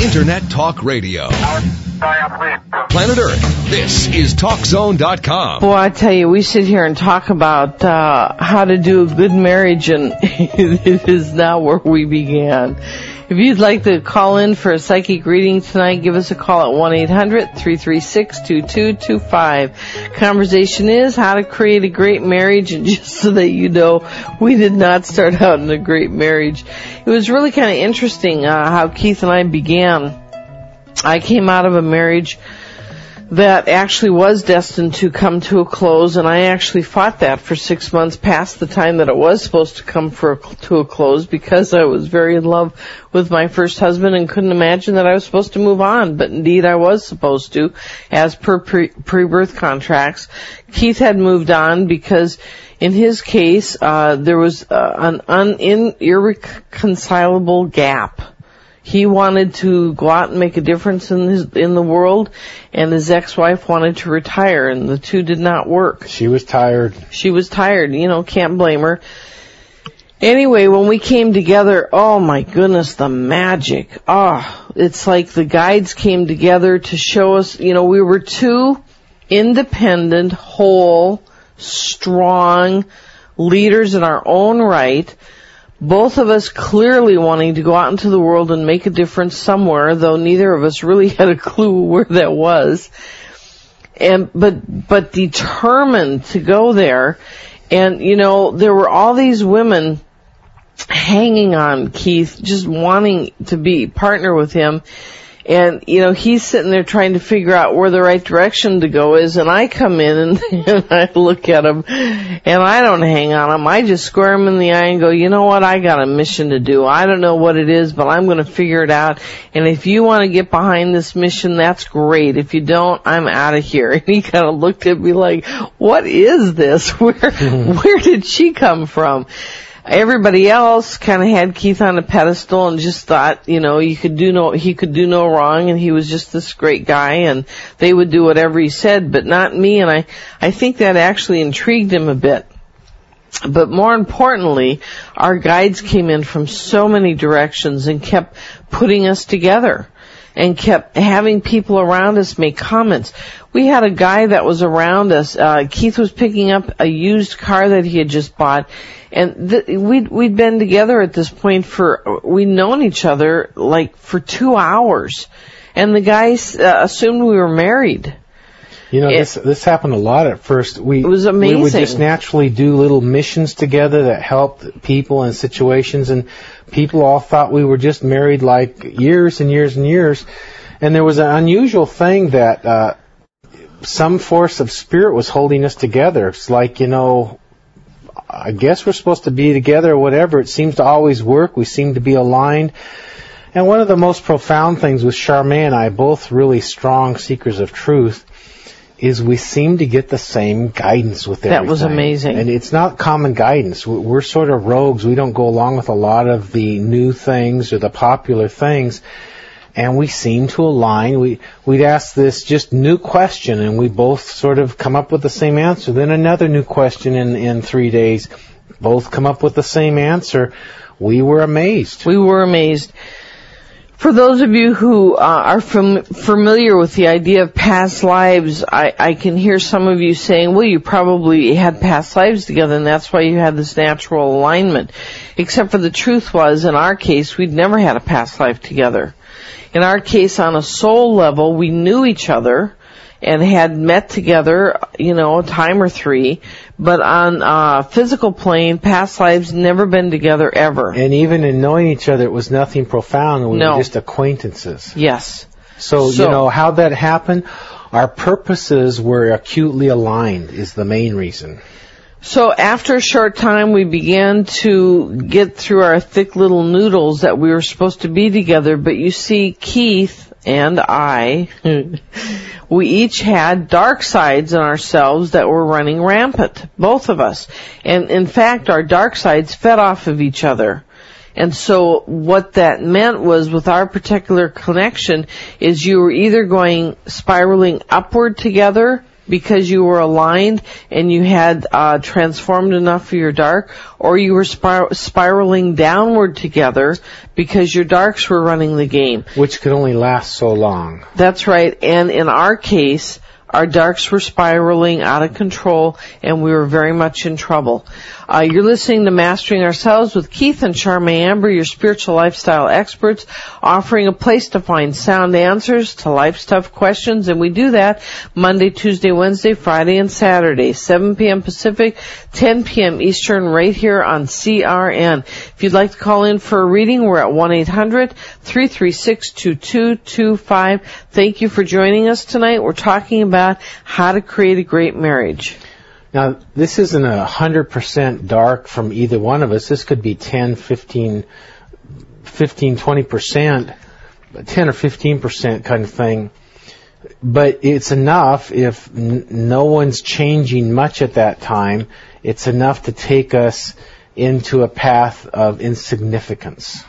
Internet Talk Radio. one giant leap for Planet Earth. This is TalkZone.com. Well, I tell you, we sit here and talk about uh, how to do a good marriage, and it is not where we began. If you'd like to call in for a psychic reading tonight, give us a call at 1-800-336-2225. Conversation is how to create a great marriage, and just so that you know, we did not start out in a great marriage. It was really kind of interesting uh, how Keith and I began. I came out of a marriage that actually was destined to come to a close, and I actually fought that for six months past the time that it was supposed to come for a, to a close because I was very in love with my first husband and couldn't imagine that I was supposed to move on, but indeed I was supposed to, as per pre- pre-birth contracts. Keith had moved on because in his case, uh, there was uh, an un- in- irreconcilable gap he wanted to go out and make a difference in his in the world and his ex-wife wanted to retire and the two did not work. She was tired. she was tired you know can't blame her. Anyway when we came together oh my goodness the magic. Ah it's like the guides came together to show us you know we were two independent whole strong leaders in our own right both of us clearly wanting to go out into the world and make a difference somewhere, though neither of us really had a clue where that was. And, but, but determined to go there. And, you know, there were all these women hanging on Keith, just wanting to be partner with him. And, you know, he's sitting there trying to figure out where the right direction to go is, and I come in and, and I look at him, and I don't hang on him. I just square him in the eye and go, you know what, I got a mission to do. I don't know what it is, but I'm gonna figure it out. And if you wanna get behind this mission, that's great. If you don't, I'm out of here. And he kinda looked at me like, what is this? Where, where did she come from? Everybody else kind of had Keith on a pedestal and just thought, you know, you could do no, he could do no wrong and he was just this great guy and they would do whatever he said, but not me. And I, I think that actually intrigued him a bit. But more importantly, our guides came in from so many directions and kept putting us together and kept having people around us make comments. We had a guy that was around us. Uh, Keith was picking up a used car that he had just bought, and th- we'd we'd been together at this point for we'd known each other like for two hours, and the guy uh, assumed we were married. You know, It- this this happened a lot at first. We It was amazing. We would just naturally do little missions together that helped people and situations, and people all thought we were just married like years and years and years. And there was an unusual thing that uh, some force of spirit was holding us together. It's like you know, I guess we're supposed to be together or whatever. It seems to always work. We seem to be aligned. And one of the most profound things with Charmaine and I, both really strong seekers of truth, is we seem to get the same guidance with everything. That was amazing. And it's not common guidance. We- We're sort of rogues. We don't go along with a lot of the new things or the popular things. And we seem to align. We, we'd ask this just new question and we both sort of come up with the same answer. Then another new question in, in three days. Both come up with the same answer. We were amazed. We were amazed. For those of you who uh, are fam- familiar with the idea of past lives, I, I can hear some of you saying, well, you probably had past lives together and that's why you had this natural alignment. Except for the truth was, in our case, we'd never had a past life together. In our case, on a soul level, we knew each other and had met together, you know, a time or three, but on uh physical plane, past lives never been together ever. And even in knowing each other, it was nothing profound. We No. were just acquaintances. Yes. So, So- you know, how that happened, our purposes were acutely aligned is the main reason. So after a short time, we began to get through our thick little noodles that we were supposed to be together. But you see, Keith and I, we each had dark sides in ourselves that were running rampant, both of us. And in fact, our dark sides fed off of each other. And so what that meant was with our particular connection is you were either going spiraling upward together because you were aligned and you had uh, transformed enough for your dark, or you were spir- spiraling downward together because your darks were running the game. Which could only last so long. That's right. And in our case, our darks were spiraling out of control and we were very much in trouble. Uh, you're listening to Mastering Ourselves with Keith and Charmaine Amber, your spiritual lifestyle experts, offering a place to find sound answers to life's tough questions. And we do that Monday, Tuesday, Wednesday, Friday, and Saturday, 7 p.m. Pacific, 10 p.m. Eastern, right here on CRN. If you'd like to call in for a reading, we're at 1-800-336-2225. Thank you for joining us tonight. We're talking about how to create a great marriage. Now, this isn't a hundred percent dark from either one of us. This could be 10, 15, 15, 20 percent, 10 or 15 percent kind of thing. But it's enough if n- no one's changing much at that time. It's enough to take us into a path of insignificance.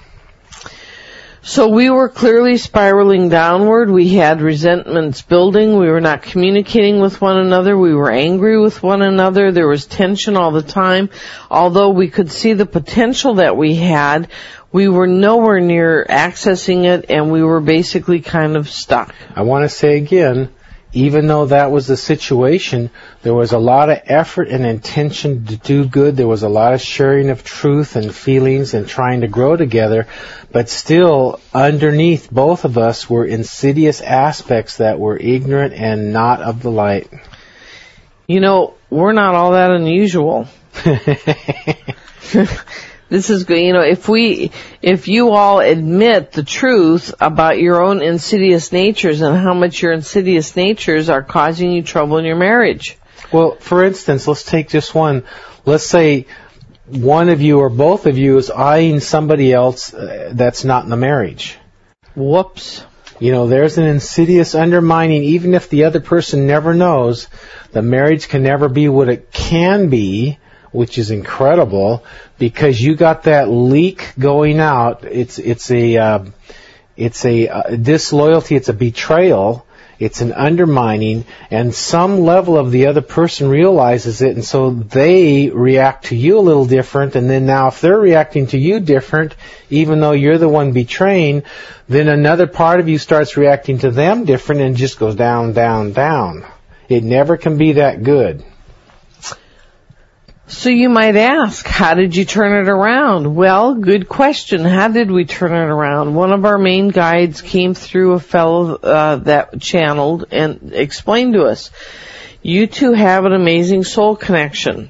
So we were clearly spiraling downward. We had resentments building. We were not communicating with one another. We were angry with one another. There was tension all the time. Although we could see the potential that we had, we were nowhere near accessing it and we were basically kind of stuck. I want to say again, even though that was the situation, there was a lot of effort and intention to do good. There was a lot of sharing of truth and feelings and trying to grow together. But still, underneath both of us were insidious aspects that were ignorant and not of the light. You know, we're not all that unusual. This is good. You know, if we, if you all admit the truth about your own insidious natures and how much your insidious natures are causing you trouble in your marriage. Well, for instance, let's take just one. Let's say one of you or both of you is eyeing somebody else uh, that's not in the marriage. Whoops. You know, there's an insidious undermining, even if the other person never knows, the marriage can never be what it can be, which is incredible, because you got that leak going out. It's, it's a, uh, it's a uh, disloyalty, it's a betrayal, it's an undermining, and some level of the other person realizes it, and so they react to you a little different, and then now if they're reacting to you different, even though you're the one betraying, then another part of you starts reacting to them different and just goes down, down, down. It never can be that good. So you might ask, how did you turn it around? Well, good question. How did we turn it around? One of our main guides came through a fellow uh, that channeled and explained to us, you two have an amazing soul connection.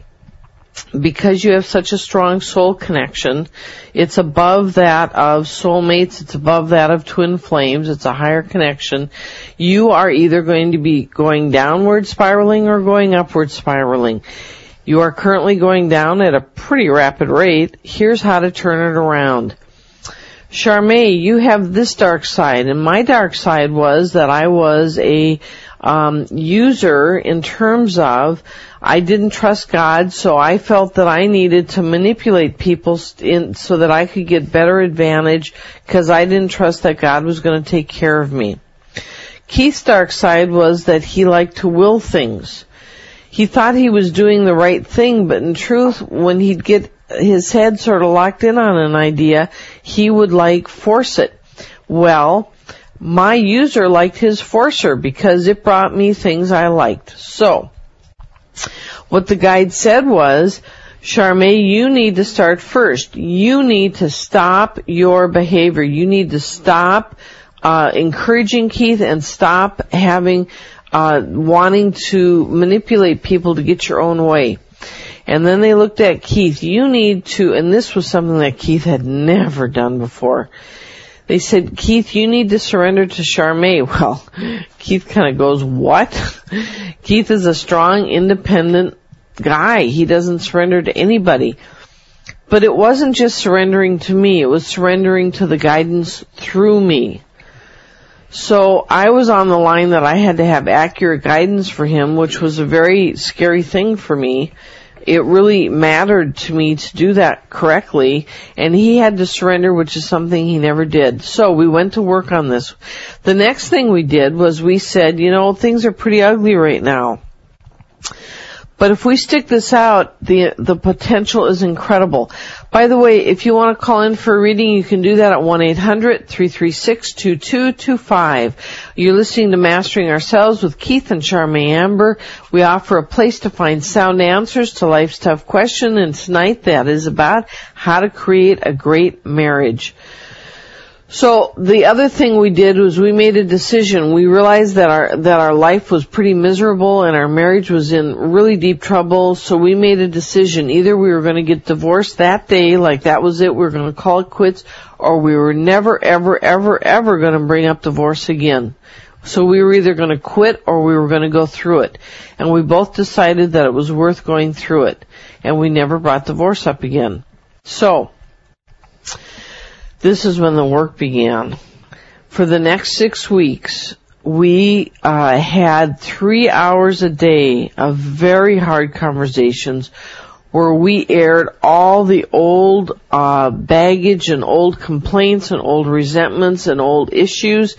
Because you have such a strong soul connection, it's above that of soulmates, it's above that of twin flames, it's a higher connection. You are either going to be going downward spiraling or going upward spiraling. You are currently going down at a pretty rapid rate. Here's how to turn it around. Charmaine, you have this dark side, and my dark side was that I was a um, user in terms of I didn't trust God, so I felt that I needed to manipulate people in, so that I could get better advantage because I didn't trust that God was going to take care of me. Keith's dark side was that he liked to will things he thought he was doing the right thing, but in truth, when he'd get his head sort of locked in on an idea, he would like force it. Well, my user liked his forcer because it brought me things I liked. So, what the guide said was, Charmaine, you need to start first. You need to stop your behavior. You need to stop uh, encouraging Keith and stop having uh, wanting to manipulate people to get your own way. And then they looked at Keith. You need to, and this was something that Keith had never done before. They said, Keith, you need to surrender to Charmaine. Well, Keith kind of goes, what? Keith is a strong, independent guy. He doesn't surrender to anybody. But it wasn't just surrendering to me, it was surrendering to the guidance through me. So I was on the line that I had to have accurate guidance for him, which was a very scary thing for me. It really mattered to me to do that correctly, and he had to surrender, which is something he never did. So we went to work on this. The next thing we did was we said, you know, things are pretty ugly right now. But if we stick this out, the the potential is incredible. By the way, if you want to call in for a reading, you can do that at 1-800-336-2225. You're listening to Mastering Ourselves with Keith and Charmaine Amber. We offer a place to find sound answers to life's tough questions, and tonight that is about how to create a great marriage. So the other thing we did was we made a decision. We realized that our that our life was pretty miserable and our marriage was in really deep trouble. So we made a decision. Either we were going to get divorced that day, like that was it. We were going to call it quits, or we were never, ever, ever, ever going to bring up divorce again. So we were either going to quit or we were going to go through it. And we both decided that it was worth going through it. And we never brought divorce up again. So, this is when the work began. For the next six weeks, we uh, had three hours a day of very hard conversations where we aired all the old uh, baggage and old complaints and old resentments and old issues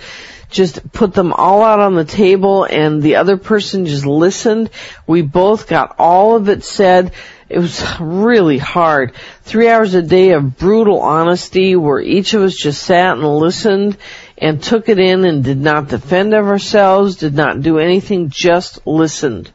just put them all out on the table and the other person just listened. We both got all of it said. It was really hard. Three hours a day of brutal honesty where each of us just sat and listened and took it in and did not defend of ourselves, did not do anything, just listened.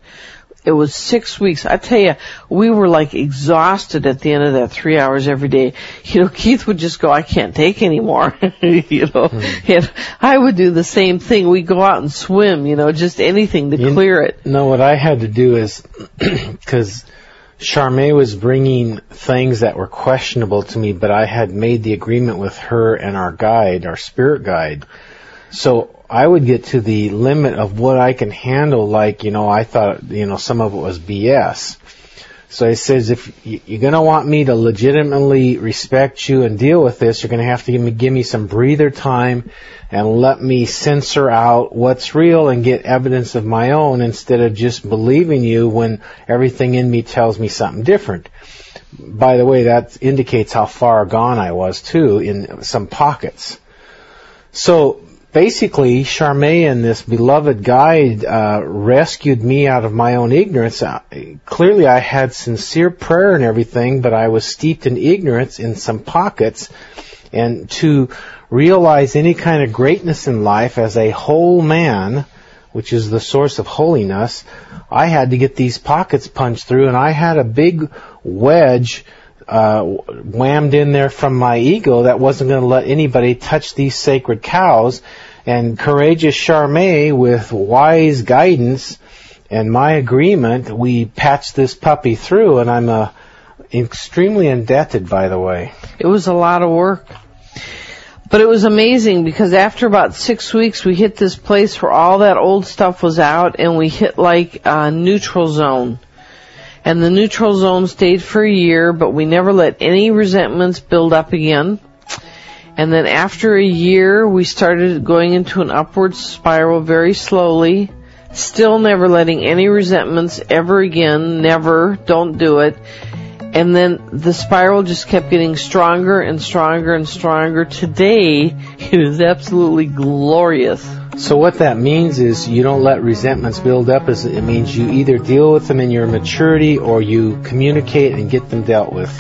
It was six weeks. I tell you, we were like exhausted at the end of that three hours every day. You know, Keith would just go, I can't take anymore. you know, Hmm. and I would do the same thing. We'd go out and swim, you know, just anything to You- clear it. No, what I had to do is because Charmaine was bringing things that were questionable to me, but I had made the agreement with her and our guide, our spirit guide. So I would get to the limit of what I can handle. Like you know, I thought you know some of it was BS. So he says, if you're going to want me to legitimately respect you and deal with this, you're going to have to give me, give me some breather time and let me censor out what's real and get evidence of my own instead of just believing you when everything in me tells me something different. By the way, that indicates how far gone I was too in some pockets. So basically, Charmaine and this beloved guide uh, rescued me out of my own ignorance. Uh, clearly, I had sincere prayer and everything, but I was steeped in ignorance in some pockets. And to realize any kind of greatness in life as a whole man, which is the source of holiness, I had to get these pockets punched through, and I had a big wedge uh, whammed in there from my ego that wasn't going to let anybody touch these sacred cows. And courageous Charmaine, with wise guidance and my agreement, we patched this puppy through, and I'm uh, extremely indebted, by the way. It was a lot of work. But it was amazing because after about six weeks we hit this place where all that old stuff was out and we hit like a neutral zone. And the neutral zone stayed for a year, but we never let any resentments build up again. And then after a year, we started going into an upward spiral very slowly, still never letting any resentments ever again, never, don't do it. And then the spiral just kept getting stronger and stronger and stronger. Today, it is absolutely glorious. So what that means is you don't let resentments build up. Is it means you either deal with them in your maturity or you communicate and get them dealt with.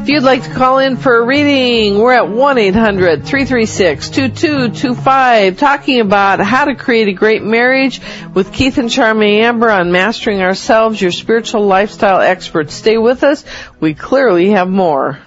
If you'd like to call in for a reading, we're at 1-800-336-2225 talking about how to create a great marriage with Keith and Charmaine Amber on Mastering Ourselves, your spiritual lifestyle experts. Stay with us. We clearly have more.